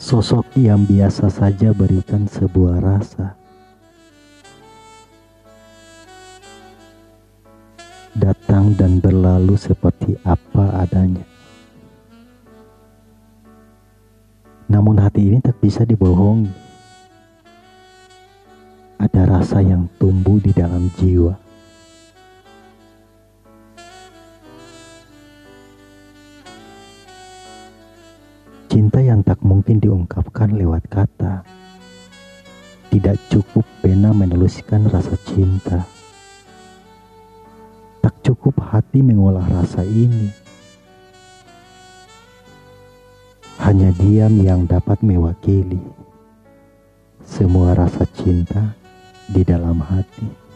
Sosok yang biasa saja berikan sebuah rasa. Datang dan berlalu seperti apa adanya. Namun hati ini tak bisa dibohongi. Ada rasa yang tumbuh di dalam jiwa. Cinta yang tak mungkin diungkapkan lewat kata. Tidak cukup pena menuliskan rasa cinta. Tak cukup hati mengolah rasa ini. Hanya diam yang dapat mewakili semua rasa cinta di dalam hati.